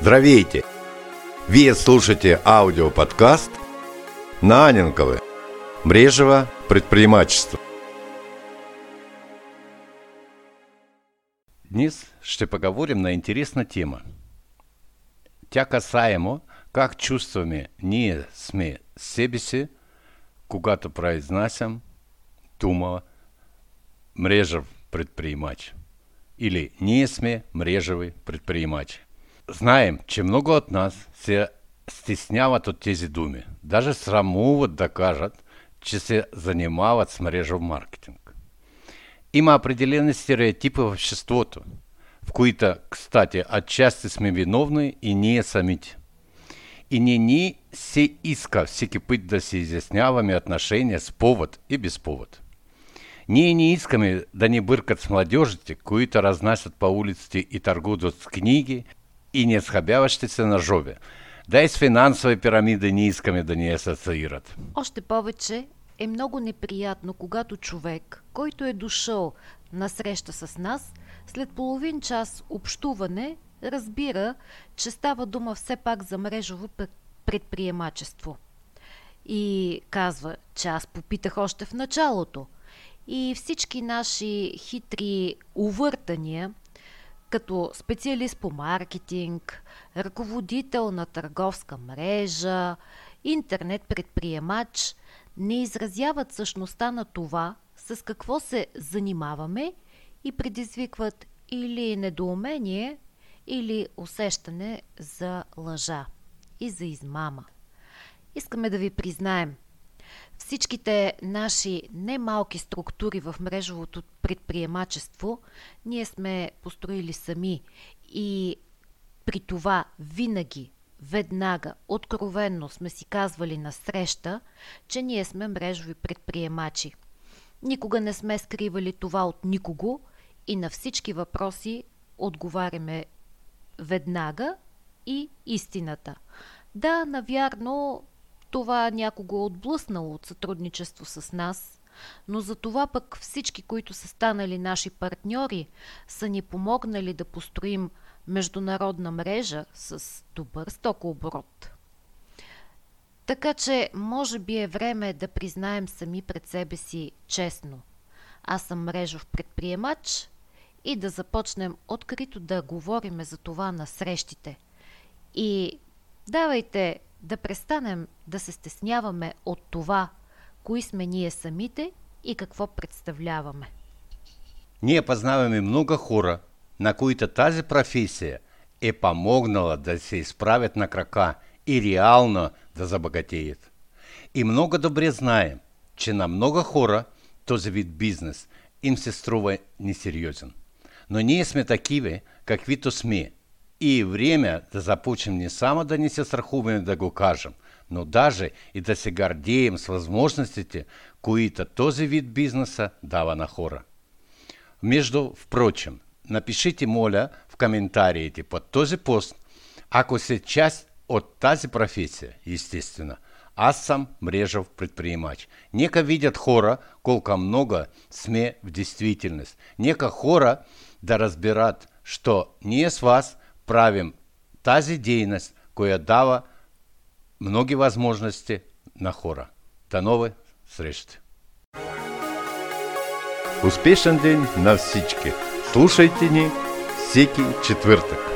Здравейте! Вие слушаете аудиоподкаст на Аненковы Мрежево предприемачество. Днес ще поговорим на интересна тема. Тя касаемо как чувствами ние сме себе си, когато произнасям дума мрежев предприемач. Или ние сме мрежови предприемачи. Знаем, че много от нас се стесняват от тези думи. Даже срамуват да кажат, че се занимават с мрежов маркетинг. Има определени стереотипы в обществото, в които, кстати, отчасти сме виновны и ние самите. И не ни се иска всеки път да се изясняваме отношения с повод и без повод. Ние не искаме да не бъркат с младежите, които разнасят по улиците и торгуют с книги и не схабяващи се на жове. Да и с финансови пирамиди не искаме да ни асоциират. Още повече е много неприятно, когато човек, който е дошъл на среща с нас, след половин час общуване, разбира, че става дума все пак за мрежово предприемачество. И казва, че аз попитах още в началото. И всички наши хитри увъртания, като специалист по маркетинг, ръководител на търговска мрежа, интернет предприемач, не изразяват същността на това, с какво се занимаваме и предизвикват или недоумение, или усещане за лъжа и за измама. Искаме да ви признаем, всичките наши немалки структури в мрежовото предприемачество ние сме построили сами и при това винаги, веднага, откровенно сме си казвали на среща, че ние сме мрежови предприемачи. Никога не сме скривали това от никого и на всички въпроси отговаряме веднага и истината. Да, навярно, това някого е отблъснало от сътрудничество с нас, но за това пък всички, които са станали наши партньори, са ни помогнали да построим международна мрежа с добър стокооборот. Така че, може би е време да признаем сами пред себе си честно. Аз съм мрежов предприемач и да започнем открито да говориме за това на срещите. И давайте да престанем да се стесняваме от това, кои сме ние самите и какво представляваме. Ние познаваме много хора, на които тази професия е помогнала да се изправят на крака и реално да забогатеят. И много добре знаем, че на много хора този вид бизнес им се струва несериозен. Но ние сме такива, каквито сме. И е време да започнем не само да не се страхуваме да го кажем, но даже и да се гордеем с възможностите, които този вид бизнеса дава на хора. Между впрочем, напишите, моля, в комментариите под този пост, ако се часть от тази професия, естественно. Аз съм мрежов предприемач. Нека видят хора колко много сме в действительност. Нека хора да разбират, что ние с вас правим тази дейност, която дава многи възможности на хора. До нови срещи! Успешен день на всички! Слушайте ни всеки четвъртък!